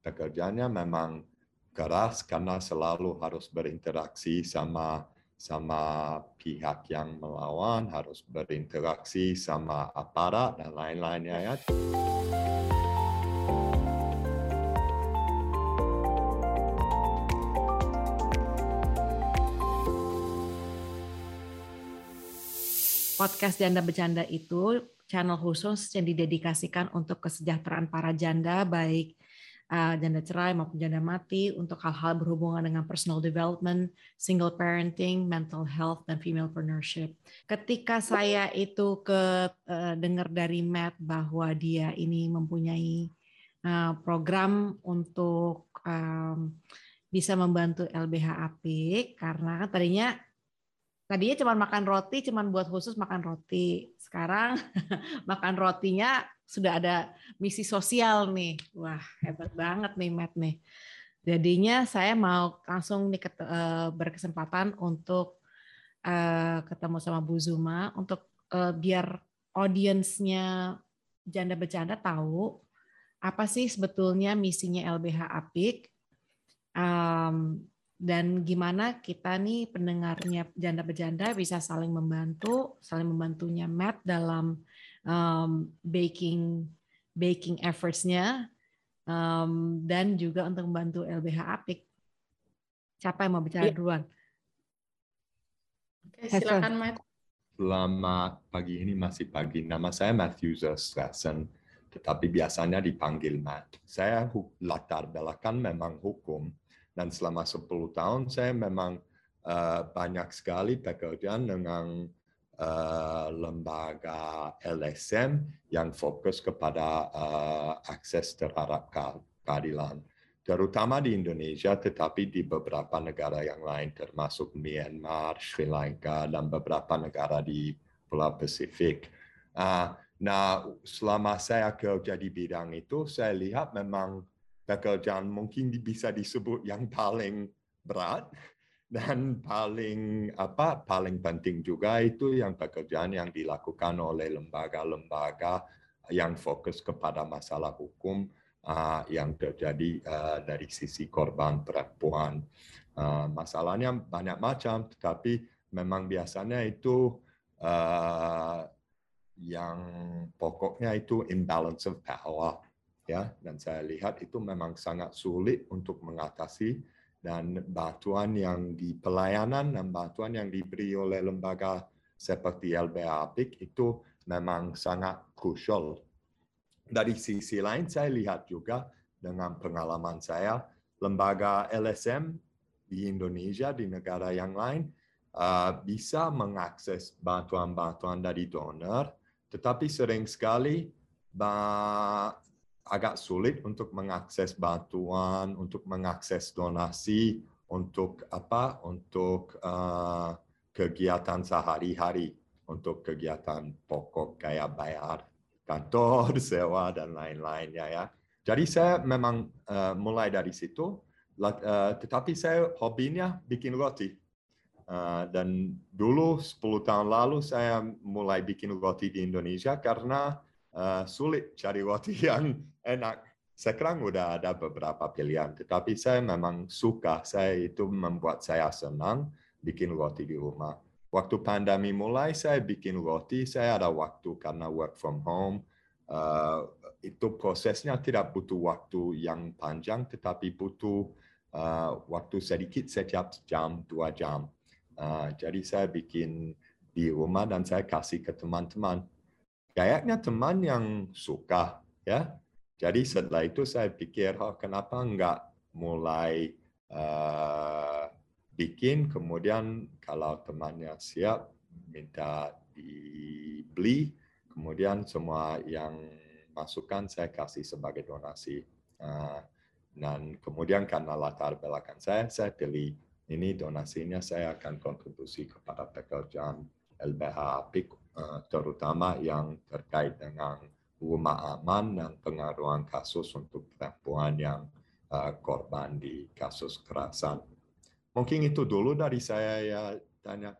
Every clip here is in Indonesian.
pekerjaannya memang keras karena selalu harus berinteraksi sama sama pihak yang melawan, harus berinteraksi sama aparat dan lain-lainnya ya. Podcast Janda Bercanda itu channel khusus yang didedikasikan untuk kesejahteraan para janda baik uh, janda cerai maupun janda mati untuk hal-hal berhubungan dengan personal development, single parenting, mental health dan female entrepreneurship. Ketika saya itu ke uh, dengar dari Matt bahwa dia ini mempunyai uh, program untuk bisa membantu LBH Apik karena tadinya tadinya cuma makan roti, cuma buat khusus makan roti. Sekarang makan rotinya sudah ada misi sosial nih. Wah, hebat banget nih Matt nih. Jadinya saya mau langsung nih eh, berkesempatan untuk eh, ketemu sama Bu Zuma untuk eh, biar audiensnya janda bercanda tahu apa sih sebetulnya misinya LBH Apik dan gimana kita nih pendengarnya janda bercanda bisa saling membantu, saling membantunya Matt dalam um, baking baking efforts-nya um, dan juga untuk membantu LBH Apik. Siapa yang mau bicara ya. duluan? Oke, silakan Matt. Selamat pagi ini masih pagi. Nama saya Matthew Zerstrassen, tetapi biasanya dipanggil Matt. Saya latar belakang memang hukum dan selama 10 tahun saya memang uh, banyak sekali pekerjaan dengan uh, lembaga LSM yang fokus kepada uh, akses terhadap keadilan, terutama di Indonesia, tetapi di beberapa negara yang lain, termasuk Myanmar, Sri Lanka, dan beberapa negara di Pulau Pasifik. Uh, nah, selama saya kerja di bidang itu, saya lihat memang pekerjaan mungkin bisa disebut yang paling berat dan paling apa paling penting juga itu yang pekerjaan yang dilakukan oleh lembaga-lembaga yang fokus kepada masalah hukum uh, yang terjadi uh, dari sisi korban perempuan. Uh, masalahnya banyak macam, tetapi memang biasanya itu uh, yang pokoknya itu imbalance of power, ya. Dan saya lihat itu memang sangat sulit untuk mengatasi dan bantuan yang di pelayanan dan bantuan yang diberi oleh lembaga seperti LBH itu memang sangat krusial. Dari sisi lain, saya lihat juga dengan pengalaman saya, lembaga LSM di Indonesia, di negara yang lain, uh, bisa mengakses bantuan-bantuan dari donor, tetapi sering sekali agak sulit untuk mengakses bantuan, untuk mengakses donasi, untuk apa? Untuk uh, kegiatan sehari-hari, untuk kegiatan pokok kayak bayar kantor, sewa dan lain-lainnya ya. Jadi saya memang uh, mulai dari situ, uh, tetapi saya hobinya bikin roti. Uh, dan dulu 10 tahun lalu saya mulai bikin roti di Indonesia karena uh, sulit cari roti yang enak. Sekarang udah ada beberapa pilihan, tetapi saya memang suka, saya itu membuat saya senang bikin roti di rumah. Waktu pandemi mulai, saya bikin roti, saya ada waktu karena work from home. Uh, itu prosesnya tidak butuh waktu yang panjang, tetapi butuh uh, waktu sedikit setiap jam, dua jam. Uh, jadi saya bikin di rumah dan saya kasih ke teman-teman kayaknya teman yang suka ya. Jadi setelah itu saya pikir, oh, kenapa enggak mulai uh, bikin, kemudian kalau temannya siap minta dibeli, kemudian semua yang masukan saya kasih sebagai donasi. Uh, dan kemudian karena latar belakang saya, saya pilih ini donasinya saya akan kontribusi kepada pekerjaan LBH APIK Eh, terutama yang terkait dengan rumah aman dan pengaruhan kasus untuk perempuan yang uh, korban di kasus kekerasan. Mungkin itu dulu dari saya ya tanya.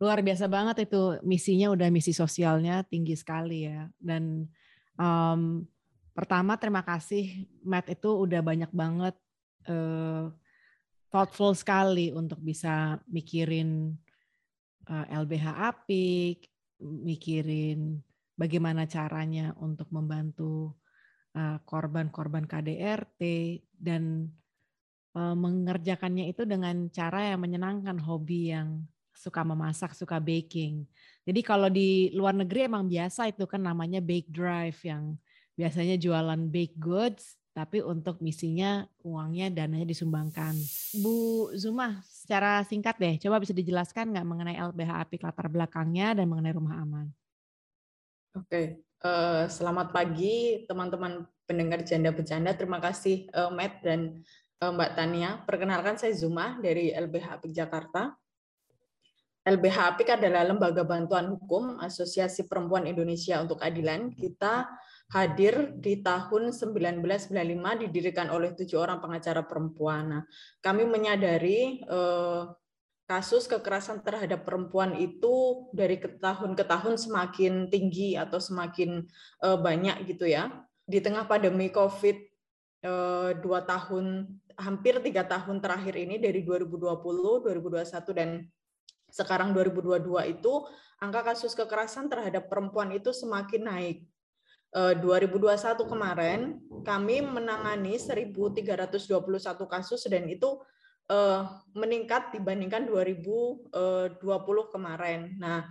Luar biasa banget itu misinya udah misi sosialnya tinggi sekali ya dan um, pertama terima kasih Matt itu udah banyak banget uh, thoughtful sekali untuk bisa mikirin uh, eh, LBH Apik, mikirin bagaimana caranya untuk membantu korban-korban uh, KDRT dan uh, mengerjakannya itu dengan cara yang menyenangkan, hobi yang suka memasak, suka baking. Jadi kalau di luar negeri emang biasa itu kan namanya bake drive yang biasanya jualan baked goods tapi untuk misinya uangnya dananya disumbangkan. Bu Zuma, secara singkat deh, coba bisa dijelaskan nggak mengenai LBH Apik latar belakangnya dan mengenai rumah aman? Oke, uh, selamat pagi teman-teman pendengar Janda Bercanda. Terima kasih uh, Matt dan uh, Mbak Tania. Perkenalkan saya Zuma dari LBH Apik Jakarta. LBH Apik adalah lembaga bantuan hukum Asosiasi Perempuan Indonesia untuk Keadilan. Kita hadir di tahun 1995 didirikan oleh tujuh orang pengacara perempuan. Nah, kami menyadari eh, kasus kekerasan terhadap perempuan itu dari tahun ke tahun semakin tinggi atau semakin eh, banyak gitu ya. Di tengah pandemi COVID eh, dua tahun, hampir tiga tahun terakhir ini dari 2020, 2021 dan sekarang 2022 itu angka kasus kekerasan terhadap perempuan itu semakin naik. 2021 eh, kemarin kami menangani 1.321 kasus dan itu meningkat dibandingkan 2020 kemarin. Nah,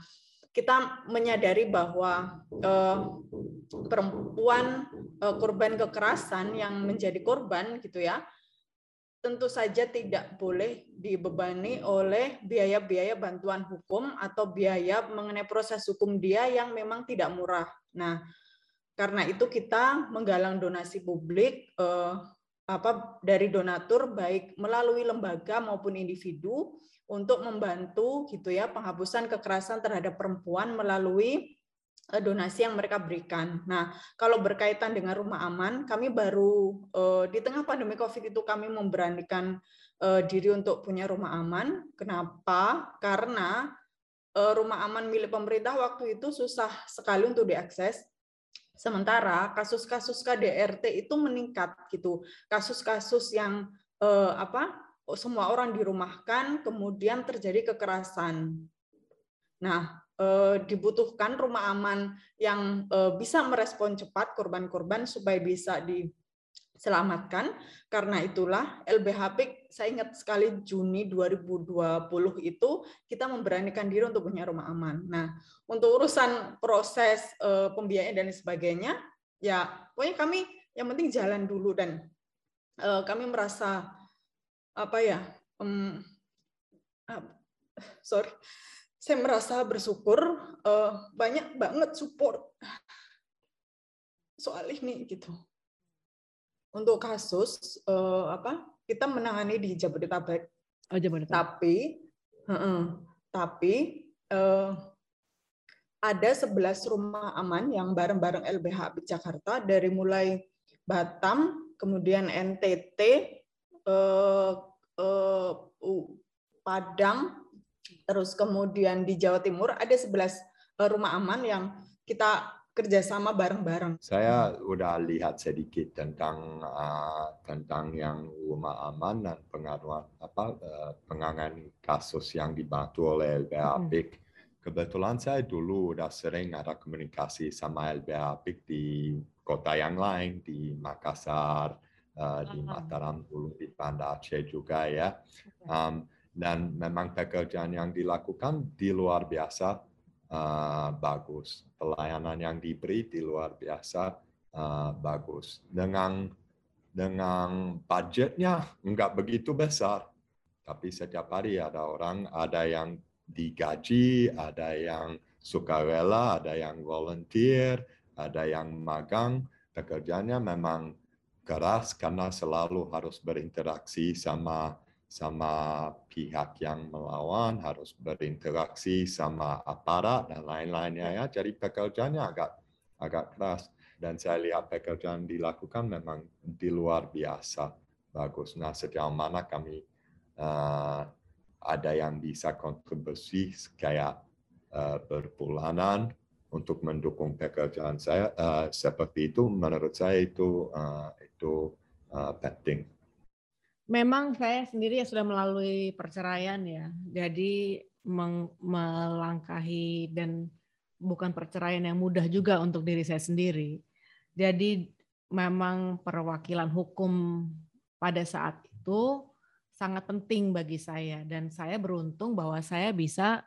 kita menyadari bahwa eh, perempuan korban kekerasan yang menjadi korban gitu ya tentu saja tidak boleh dibebani oleh biaya-biaya bantuan hukum atau biaya mengenai proses hukum dia yang memang tidak murah. Nah, karena itu kita menggalang donasi publik eh, apa dari donatur baik melalui lembaga maupun individu untuk membantu gitu ya penghapusan kekerasan terhadap perempuan melalui Eh, donasi yang mereka berikan. Nah, kalau berkaitan dengan rumah aman, kami baru uh, di tengah pandemi COVID itu kami memberanikan uh, diri untuk punya rumah aman. Kenapa? Karena uh, rumah aman milik pemerintah waktu itu susah sekali untuk diakses. Sementara kasus-kasus KDRT itu meningkat gitu. Kasus-kasus yang uh, apa? semua orang dirumahkan, kemudian terjadi kekerasan. Nah, Eh, dibutuhkan rumah aman yang eh, bisa merespon cepat korban-korban supaya bisa diselamatkan. Karena itulah LBHP saya ingat sekali Juni 2020 itu kita memberanikan diri untuk punya rumah aman. Nah, untuk urusan proses eh, pembiayaan dan sebagainya, ya pokoknya kami yang penting jalan dulu dan kami merasa apa ya, um, sorry, saya merasa bersyukur uh, banyak banget support soal ini gitu. Untuk kasus uh, apa kita menangani di Jabodetabek. Oh, Jabodetabek. Tapi uh -uh, tapi uh, ada 11 rumah aman yang bareng-bareng LBH Jakarta dari mulai Batam, kemudian NTT, uh, uh, Padang, Terus kemudian di Jawa Timur ada 11 eh, rumah aman yang kita kerjasama bareng-bareng. Saya udah lihat sedikit tentang uh, tentang yang rumah aman dan pengaduan apa uh, penanganan kasus yang dibantu oleh LBH Apik. Hmm. Kebetulan saya dulu udah sering ada komunikasi sama LBH Apik di kota yang lain di Makassar, uh, di Mataram dulu di Banda Aceh juga ya. Um, dan memang pekerjaan yang dilakukan di luar biasa uh, bagus. Pelayanan yang diberi di luar biasa uh, bagus. Dengan dengan budgetnya nggak begitu besar, tapi setiap hari ada orang, ada yang digaji, ada yang sukarela, ada yang volunteer, ada yang magang. Pekerjaannya memang keras karena selalu harus berinteraksi sama sama pihak yang melawan, harus berinteraksi sama aparat dan lain-lainnya ya. Jadi pekerjaannya agak agak keras dan saya lihat pekerjaan dilakukan memang di luar biasa bagus. Nah sejauh mana kami uh, ada yang bisa kontribusi kayak uh, berpulanan untuk mendukung pekerjaan saya uh, seperti itu menurut saya itu uh, itu uh, penting. Memang saya sendiri ya sudah melalui perceraian ya, jadi melangkahi dan bukan perceraian yang mudah juga untuk diri saya sendiri. Jadi memang perwakilan hukum pada saat itu sangat penting bagi saya dan saya beruntung bahwa saya bisa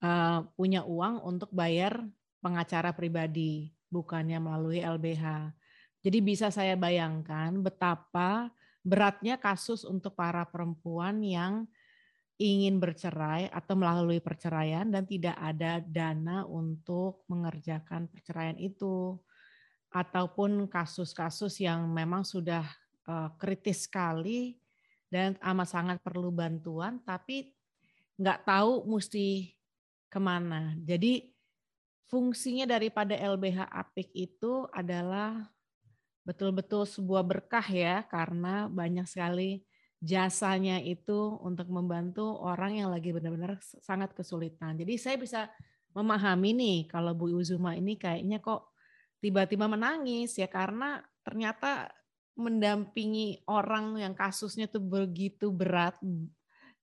uh, punya uang untuk bayar pengacara pribadi, bukannya melalui LBH. Jadi bisa saya bayangkan betapa beratnya kasus untuk para perempuan yang ingin bercerai atau melalui perceraian dan tidak ada dana untuk mengerjakan perceraian itu ataupun kasus-kasus yang memang sudah uh, kritis sekali dan amat sangat perlu bantuan tapi nggak tahu mesti ke mana. Jadi fungsinya daripada LBH Apik itu adalah betul-betul sebuah berkah ya karena banyak sekali jasanya itu untuk membantu orang yang lagi benar-benar sangat kesulitan. Jadi saya bisa memahami nih kalau Bu Uzuma ini kayaknya kok tiba-tiba menangis ya karena ternyata mendampingi orang yang kasusnya tuh begitu berat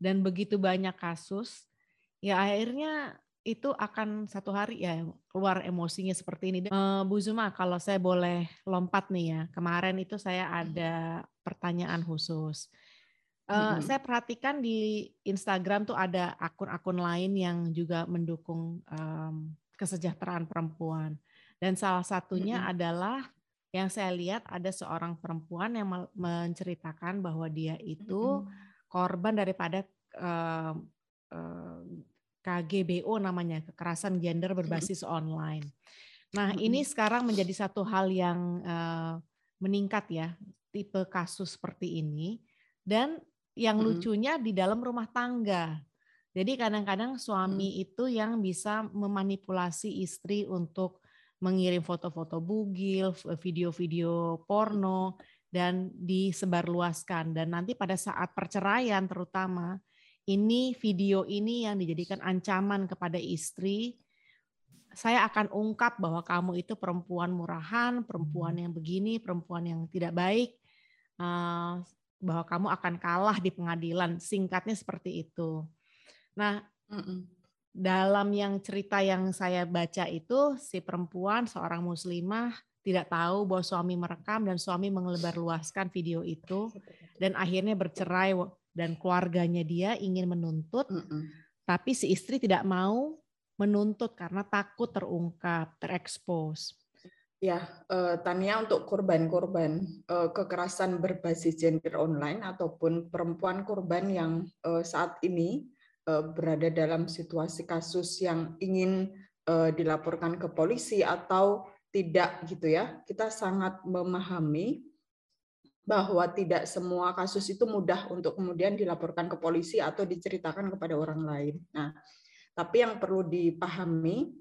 dan begitu banyak kasus ya akhirnya itu akan satu hari ya keluar emosinya seperti ini. Uh, Bu Zuma, kalau saya boleh lompat nih ya, kemarin itu saya hmm. ada pertanyaan khusus. Uh, hmm. Saya perhatikan di Instagram tuh ada akun-akun lain yang juga mendukung um, kesejahteraan perempuan. Dan salah satunya hmm. adalah yang saya lihat ada seorang perempuan yang menceritakan bahwa dia itu korban daripada uh, uh, KGBO namanya, kekerasan gender berbasis online. Nah, ini sekarang menjadi satu hal yang uh, meningkat ya, tipe kasus seperti ini. Dan yang lucunya di dalam rumah tangga. Jadi kadang-kadang suami itu yang bisa memanipulasi istri untuk mengirim foto-foto bugil, video-video porno, dan disebarluaskan. Dan nanti pada saat perceraian terutama, ini video ini yang dijadikan ancaman kepada istri, saya akan ungkap bahwa kamu itu perempuan murahan, perempuan yang begini, perempuan yang tidak baik, eh, bahwa kamu akan kalah di pengadilan. Singkatnya seperti itu. Nah, dalam yang cerita yang saya baca itu, si perempuan seorang muslimah tidak tahu bahwa suami merekam dan suami mengelebarluaskan video itu. Dan akhirnya bercerai dan keluarganya dia ingin menuntut, mm -mm. tapi si istri tidak mau menuntut karena takut terungkap, terekspos. Ya, uh, Tania untuk korban-korban uh, kekerasan berbasis gender online ataupun perempuan korban yang uh, saat ini uh, berada dalam situasi kasus yang ingin uh, dilaporkan ke polisi atau tidak gitu ya, kita sangat memahami bahwa tidak semua kasus itu mudah untuk kemudian dilaporkan ke polisi atau diceritakan kepada orang lain. Nah, tapi yang perlu dipahami,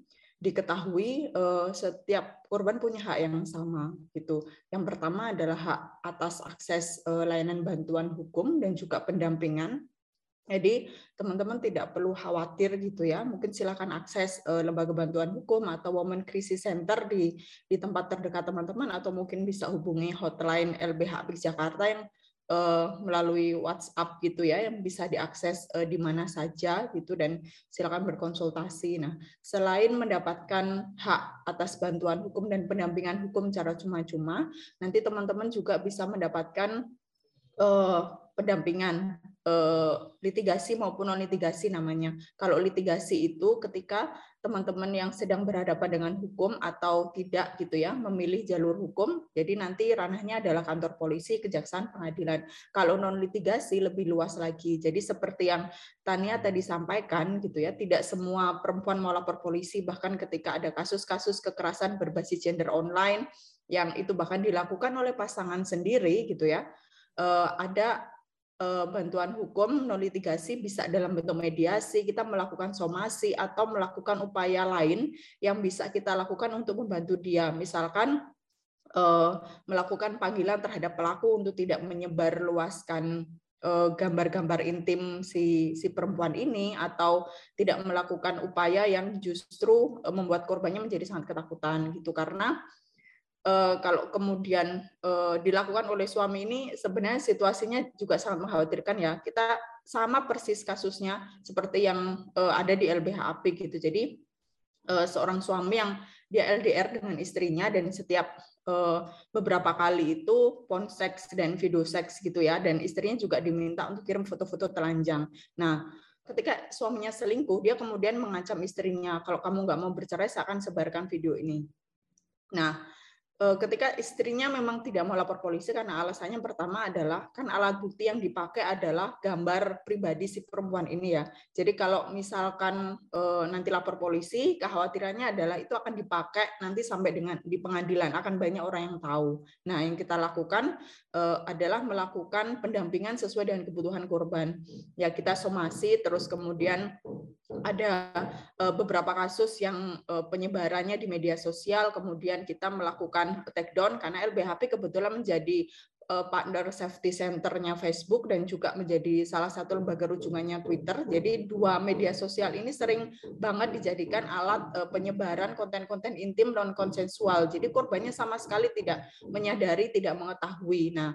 diketahui eh, setiap korban punya hak yang sama gitu. Yang pertama adalah hak atas akses eh, layanan bantuan hukum dan juga pendampingan jadi teman-teman tidak perlu khawatir gitu ya. Mungkin silakan akses uh, lembaga bantuan hukum atau Women Crisis Center di di tempat terdekat teman-teman atau mungkin bisa hubungi hotline LBH Apik Jakarta yang uh, melalui WhatsApp gitu ya yang bisa diakses uh, di mana saja gitu dan silakan berkonsultasi. Nah, selain mendapatkan hak atas bantuan hukum dan pendampingan hukum secara cuma-cuma, nanti teman-teman juga bisa mendapatkan uh, pendampingan litigasi maupun non litigasi namanya. Kalau litigasi itu ketika teman-teman yang sedang berhadapan dengan hukum atau tidak gitu ya memilih jalur hukum, jadi nanti ranahnya adalah kantor polisi, kejaksaan, pengadilan. Kalau non litigasi lebih luas lagi. Jadi seperti yang Tania tadi sampaikan gitu ya, tidak semua perempuan mau lapor polisi bahkan ketika ada kasus-kasus kekerasan berbasis gender online yang itu bahkan dilakukan oleh pasangan sendiri gitu ya. Eh, ada Eh, bantuan hukum non litigasi bisa dalam bentuk mediasi, kita melakukan somasi atau melakukan upaya lain yang bisa kita lakukan untuk membantu dia. Misalkan eh, melakukan panggilan terhadap pelaku untuk tidak menyebar luaskan eh, gambar-gambar intim si si perempuan ini atau tidak melakukan upaya yang justru eh, membuat korbannya menjadi sangat ketakutan gitu karena kalau kemudian dilakukan oleh suami ini sebenarnya situasinya juga sangat mengkhawatirkan ya kita sama persis kasusnya seperti yang ada di LBH gitu jadi seorang suami yang dia LDR dengan istrinya dan setiap Eh, beberapa kali itu pon seks dan video seks gitu ya dan istrinya juga diminta untuk kirim foto-foto telanjang. Nah, ketika suaminya selingkuh, dia kemudian mengancam istrinya kalau kamu nggak mau bercerai, saya akan sebarkan video ini. Nah, ketika istrinya memang tidak mau lapor polisi karena alasannya pertama adalah kan alat bukti yang dipakai adalah gambar pribadi si perempuan ini ya. Jadi kalau misalkan eh, nanti lapor polisi, kekhawatirannya adalah itu akan dipakai nanti sampai dengan di pengadilan akan banyak orang yang tahu. Nah, yang kita lakukan eh, adalah melakukan pendampingan sesuai dengan kebutuhan korban. Ya, kita somasi terus kemudian ada beberapa kasus yang penyebarannya di media sosial kemudian kita melakukan take down karena LBHP kebetulan menjadi uh, partner safety centernya Facebook dan juga menjadi salah satu lembaga rujukannya Twitter. Jadi dua media sosial ini sering banget dijadikan alat uh, penyebaran konten-konten intim non konsensual. Jadi korbannya sama sekali tidak menyadari, tidak mengetahui. Nah,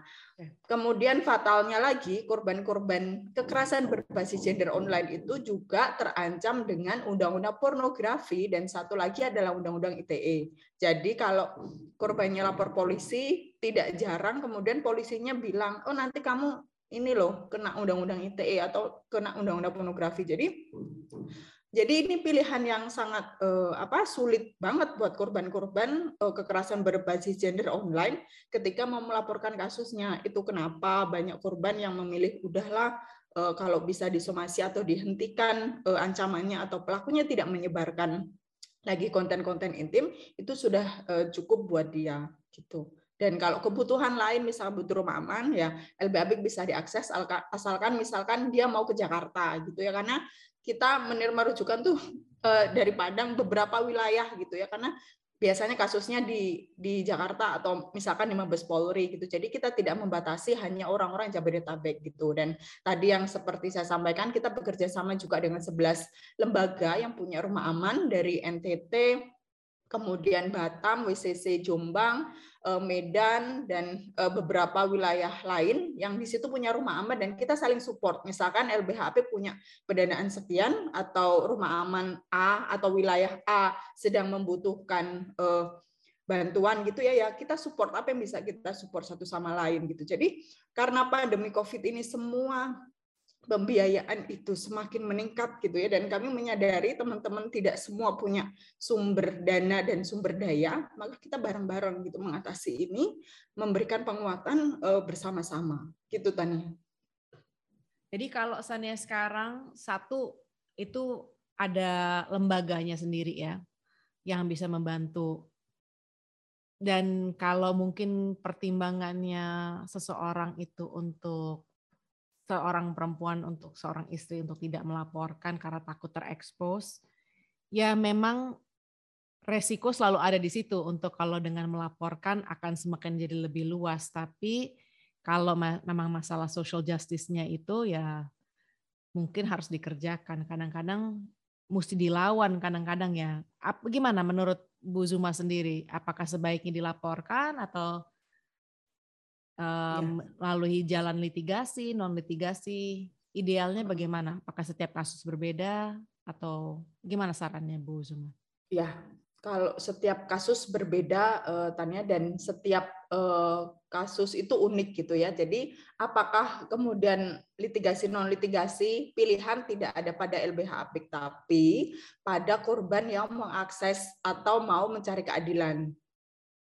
kemudian fatalnya lagi korban-korban kekerasan berbasis gender online itu juga terancam dengan undang-undang pornografi dan satu lagi adalah undang-undang ITE. Jadi kalau korbannya lapor polisi tidak jarang kemudian polisinya bilang, oh nanti kamu ini loh kena undang-undang ITE atau kena undang-undang pornografi. Jadi jadi ini pilihan yang sangat uh, apa sulit banget buat korban-korban uh, kekerasan berbasis gender online ketika mau melaporkan kasusnya. Itu kenapa banyak korban yang memilih udahlah uh, kalau bisa disomasi atau dihentikan uh, ancamannya atau pelakunya tidak menyebarkan lagi konten-konten intim itu sudah uh, cukup buat dia gitu. Dan kalau kebutuhan lain, misalnya butuh rumah aman, ya LBAB bisa diakses asalkan misalkan dia mau ke Jakarta gitu ya, karena kita menerima rujukan tuh eh, dari Padang beberapa wilayah gitu ya, karena biasanya kasusnya di di Jakarta atau misalkan di Mabes Polri gitu. Jadi kita tidak membatasi hanya orang-orang Jabodetabek gitu. Dan tadi yang seperti saya sampaikan kita bekerja sama juga dengan 11 lembaga yang punya rumah aman dari NTT, kemudian Batam, WCC Jombang, Medan, dan eh, beberapa wilayah lain yang di situ punya rumah aman dan kita saling support. Misalkan LBHP punya pendanaan sekian atau rumah aman A atau wilayah A sedang membutuhkan eh, bantuan gitu ya ya kita support apa yang bisa kita support satu sama lain gitu. Jadi karena pandemi Covid ini semua pembiayaan itu semakin meningkat gitu ya. Dan kami menyadari teman-teman tidak semua punya sumber dana dan sumber daya maka kita bareng-bareng gitu mengatasi ini memberikan penguatan uh, bersama-sama. Gitu Tania. Jadi kalau Sania sekarang satu itu ada lembaganya sendiri ya yang bisa membantu. Dan kalau mungkin pertimbangannya seseorang itu untuk seorang perempuan untuk seorang istri untuk tidak melaporkan karena takut terekspos, ya memang resiko selalu ada di situ untuk kalau dengan melaporkan akan semakin jadi lebih luas. Tapi kalau memang masalah social justice-nya itu ya mungkin harus dikerjakan. Kadang-kadang mesti dilawan kadang-kadang ya. Gimana menurut Bu Zuma sendiri? Apakah sebaiknya dilaporkan atau um, melalui jalan litigasi, non litigasi, idealnya bagaimana? Apakah setiap kasus berbeda atau gimana sarannya Bu Zuma? Ya, kalau setiap kasus berbeda uh, Tanya dan setiap uh, kasus itu unik gitu ya. Jadi apakah kemudian litigasi non litigasi pilihan tidak ada pada LBH Apik tapi pada korban yang mengakses atau mau mencari keadilan.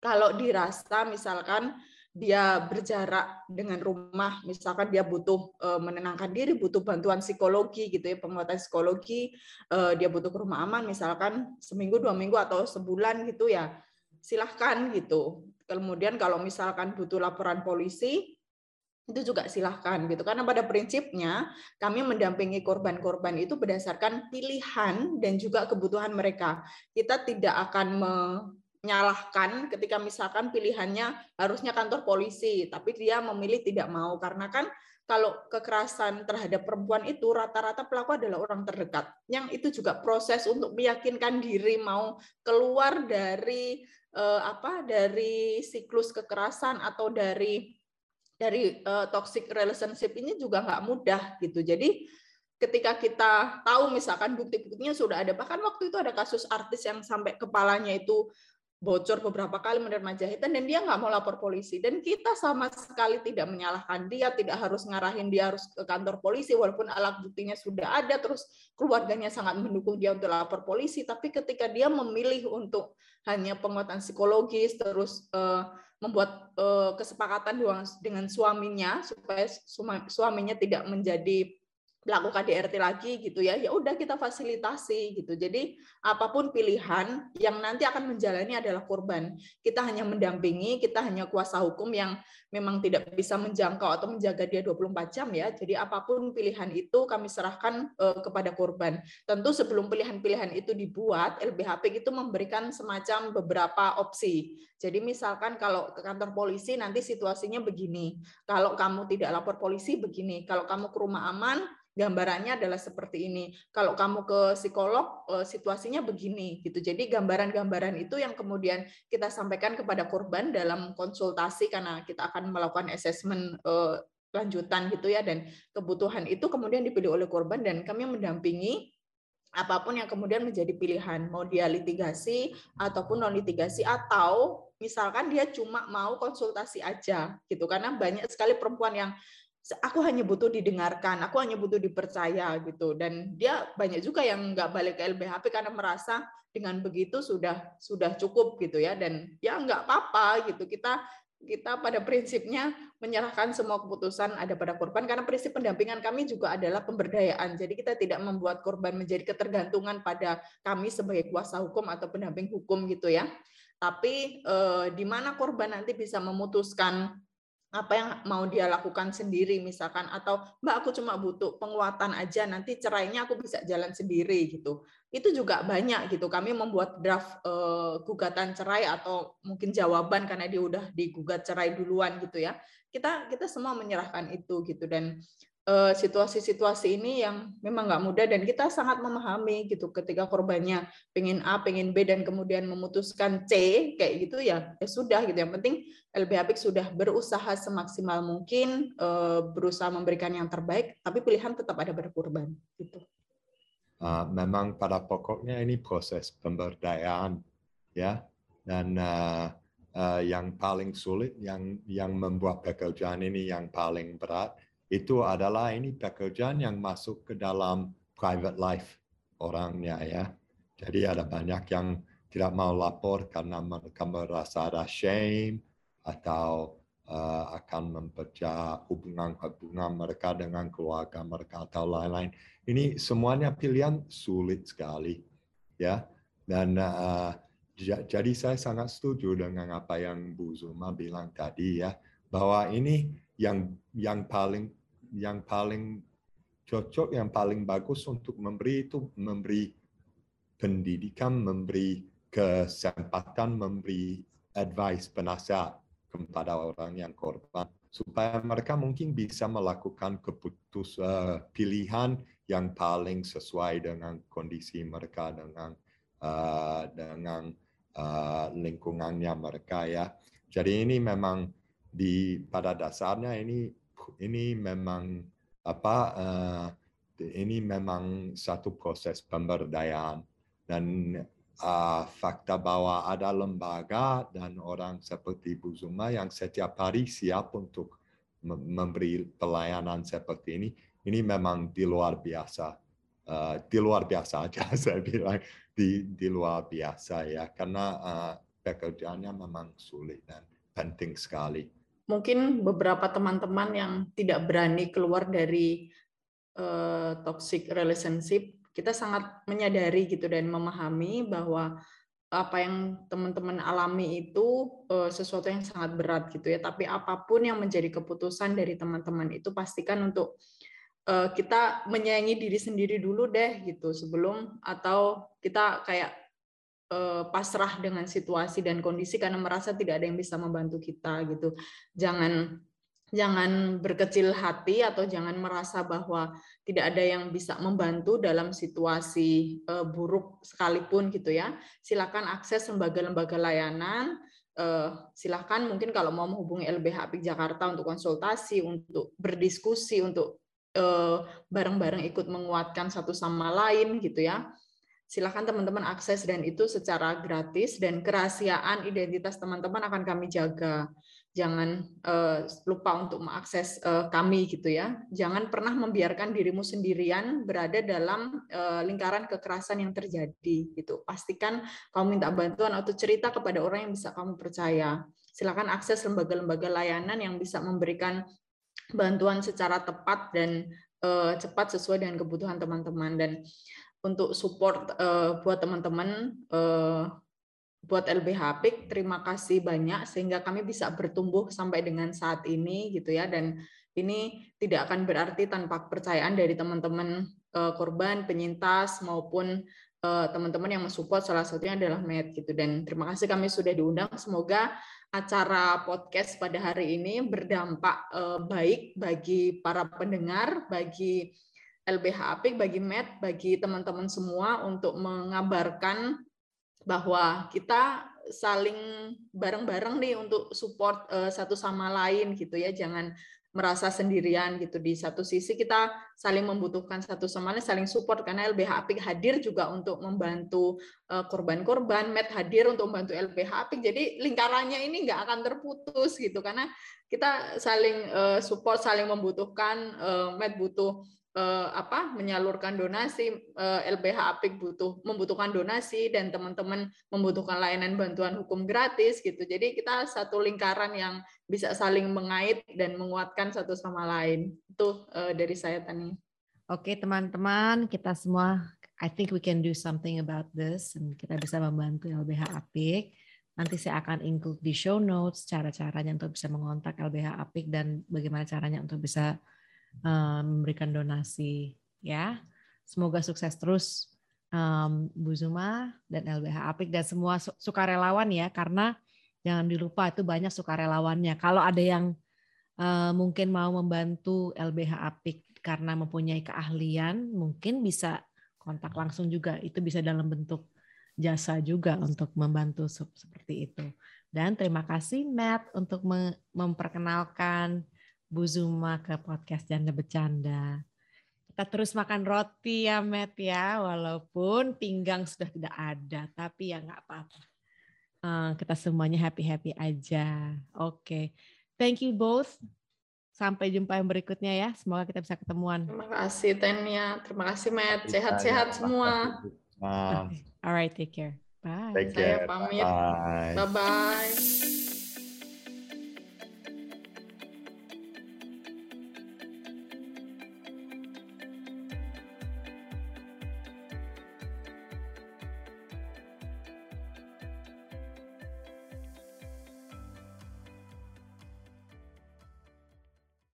Kalau dirasa misalkan dia berjarak dengan rumah, misalkan dia butuh uh, menenangkan diri, butuh bantuan psikologi gitu ya, penguatan psikologi, uh, dia butuh ke rumah aman, misalkan seminggu, dua minggu atau sebulan gitu ya, silahkan gitu. Kemudian kalau misalkan butuh laporan polisi, itu juga silahkan gitu karena pada prinsipnya kami mendampingi korban-korban itu berdasarkan pilihan dan juga kebutuhan mereka kita tidak akan menyalahkan ketika misalkan pilihannya harusnya kantor polisi, tapi dia memilih tidak mau karena kan kalau kekerasan terhadap perempuan itu rata-rata pelaku adalah orang terdekat. Yang itu juga proses untuk meyakinkan diri mau keluar dari eh, apa dari siklus kekerasan atau dari dari uh, toxic relationship ini juga nggak mudah gitu. Jadi ketika kita tahu misalkan bukti-buktinya sudah ada, bahkan waktu itu ada kasus artis yang sampai kepalanya itu bocor beberapa kali menerima jahitan dan dia nggak mau lapor polisi. Dan kita sama sekali tidak menyalahkan dia tidak harus ngarahin dia harus ke kantor polisi walaupun alat buktinya sudah ada terus keluarganya sangat mendukung dia untuk lapor polisi. Tapi ketika dia memilih untuk hanya penguatan psikologis terus uh, membuat uh, kesepakatan dengan suaminya supaya suaminya tidak menjadi pelaku KDRT lagi gitu ya ya udah kita fasilitasi gitu. Jadi apa pun pilihan yang nanti akan menjalani adalah korban kita hanya mendampingi kita hanya kuasa hukum yang memang tidak bisa menjangkau atau menjaga dia 24 jam ya. Jadi apa pun pilihan itu kami serahkan uh, kepada korban tentu sebelum pilihan-pilihan itu dibuat LBHP itu memberikan semacam beberapa opsi. Jadi misalkan kalau ke kantor polisi nanti situasinya begini. Kalau kamu tidak lapor polisi begini. Kalau kamu ke rumah aman gambarannya adalah seperti ini. Kalau kamu ke psikolog, eh, situasinya begini gitu. Jadi gambaran-gambaran itu yang kemudian kita sampaikan kepada korban dalam konsultasi karena kita akan melakukan assessment eh, lanjutan gitu ya dan kebutuhan itu kemudian dipilih oleh korban dan kami mendampingi apa pun yang kemudian menjadi pilihan mau dia litigasi ataupun non litigasi atau misalkan dia cuma mau konsultasi aja gitu karena banyak sekali perempuan yang aku hanya butuh didengarkan, aku hanya butuh dipercaya gitu. Dan dia banyak juga yang nggak balik ke LBHP karena merasa dengan begitu sudah sudah cukup gitu ya. Dan ya nggak apa-apa gitu. Kita kita pada prinsipnya menyerahkan semua keputusan ada pada korban karena prinsip pendampingan kami juga adalah pemberdayaan. Jadi kita tidak membuat korban menjadi ketergantungan pada kami sebagai kuasa hukum atau pendamping hukum gitu ya. Tapi eh, di mana korban nanti bisa memutuskan apa yang mau dia lakukan sendiri misalkan atau mbak aku cuma butuh penguatan aja nanti cerainya aku bisa jalan sendiri gitu. Itu juga banyak gitu. Kami membuat draft uh, gugatan cerai atau mungkin jawaban karena dia udah digugat cerai duluan gitu ya. Kita kita semua menyerahkan itu gitu. Dan situasi-situasi ini yang memang nggak mudah dan kita sangat memahami gitu ketika korbannya pengen A, pengen B dan kemudian memutuskan C kayak gitu ya ya sudah gitu yang penting LBH sudah berusaha semaksimal mungkin eh, berusaha memberikan yang terbaik tapi pilihan tetap ada pada korban gitu. Uh, memang pada pokoknya ini proses pemberdayaan ya dan uh, yang paling sulit yang yang membuat pekerjaan ini yang paling berat itu adalah ini pekerjaan yang masuk ke dalam private life orangnya ya. Jadi ada banyak yang tidak mau lapor karena mereka merasa ada shame atau uh, akan mempercaya hubungan-hubungan mereka dengan keluarga mereka atau lain-lain. Ini semuanya pilihan sulit sekali, ya. Dan uh, jadi saya sangat setuju dengan apa yang Bu Zuma bilang tadi ya, bahwa ini yang yang paling yang paling cocok, yang paling bagus untuk memberi itu memberi pendidikan, memberi kesempatan, memberi advice, penasihat kepada orang yang korban supaya mereka mungkin bisa melakukan keputus uh, pilihan yang paling sesuai dengan kondisi mereka dengan uh, dengan uh, lingkungannya mereka ya. Jadi ini memang di pada dasarnya ini ini memang apa uh, ini memang satu proses pemberdayaan. Dan uh, fakta bahwa ada lembaga dan orang seperti Bu Zuma yang setiap hari siap untuk memberi pelayanan seperti ini ini memang di luar biasa. Uh, di luar biasa aja saya bilang di di luar biasa ya. Karena uh, pekerjaannya memang sulit dan penting sekali mungkin beberapa teman-teman yang tidak berani keluar dari uh, toxic relationship, kita sangat menyadari gitu dan memahami bahwa apa yang teman-teman alami itu uh, sesuatu yang sangat berat gitu ya. Tapi apa pun yang menjadi keputusan dari teman-teman itu pastikan untuk uh, kita menyayangi diri sendiri dulu deh gitu sebelum atau kita kayak pasrah dengan situasi dan kondisi karena merasa tidak ada yang bisa membantu kita gitu. Jangan jangan berkecil hati atau jangan merasa bahwa tidak ada yang bisa membantu dalam situasi uh, buruk sekalipun gitu ya. Silakan akses lembaga-lembaga layanan. Uh, silakan mungkin kalau mau menghubungi LBH Apik Jakarta untuk konsultasi, untuk berdiskusi, untuk bareng-bareng ikut menguatkan satu sama lain gitu ya silahkan teman-teman akses dan itu secara gratis dan kerahasiaan identitas teman-teman akan kami jaga. Jangan uh, lupa untuk mengakses uh, kami gitu ya. Jangan pernah membiarkan dirimu sendirian berada dalam uh, lingkaran kekerasan yang terjadi gitu. Pastikan kamu minta bantuan atau cerita kepada orang yang bisa kamu percaya. Silakan akses lembaga-lembaga layanan yang bisa memberikan bantuan secara tepat dan cepat sesuai dengan kebutuhan teman-teman dan untuk support uh, buat teman-teman uh, buat LBH PIK terima kasih banyak sehingga kami bisa bertumbuh sampai dengan saat ini gitu ya. Dan ini tidak akan berarti tanpa kepercayaan dari teman-teman uh, korban penyintas maupun teman-teman yang mensupport salah satunya adalah Med gitu. Dan terima kasih kami sudah diundang. Semoga acara podcast pada hari ini berdampak baik bagi para pendengar bagi LBH bagi Med, bagi teman-teman semua untuk mengabarkan bahwa kita saling bareng-bareng nih untuk support uh, satu sama lain gitu ya. Jangan merasa sendirian gitu. Di satu sisi kita saling membutuhkan satu sama lain saling support. Karena LBH Apik hadir juga untuk membantu korban-korban. Med hadir untuk membantu LBH Apik jadi lingkarannya ini nggak akan terputus gitu. Karena kita saling support saling membutuhkan. Med butuh eh, apa menyalurkan donasi eh, LBH Apik butuh membutuhkan donasi dan teman-teman membutuhkan layanan bantuan hukum gratis gitu. Jadi kita satu lingkaran yang bisa saling mengait dan menguatkan satu sama lain. Itu eh, dari saya Tani. Oke teman-teman, kita semua I think we can do something about this dan kita bisa membantu LBH Apik. Nanti saya akan include di show notes cara-caranya untuk bisa mengontak LBH Apik dan bagaimana caranya untuk bisa um, memberikan donasi ya. Semoga sukses terus um, Bu Zuma dan LBH Apik dan semua sukarelawan ya karena jangan dilupa itu banyak sukarelawannya. Kalau ada yang uh, mungkin mau membantu LBH Apik karena mempunyai keahlian, mungkin bisa kontak langsung juga. Itu bisa dalam bentuk jasa juga untuk membantu seperti itu. Dan terima kasih Matt untuk memperkenalkan Bu Zuma ke podcast Janda Bercanda. Kita terus makan roti ya, Matt ya, walaupun pinggang sudah tidak ada, tapi ya nggak apa-apa. Uh, kita semuanya happy-happy aja. Oke, okay. thank you both. Sampai jumpa yang berikutnya ya. Semoga kita bisa ketemuan. Terima kasih Tania. Terima kasih Matt. Sehat-sehat semua. Okay. Alright, take care. Bye. Take care. Saya pamit. Bye-bye.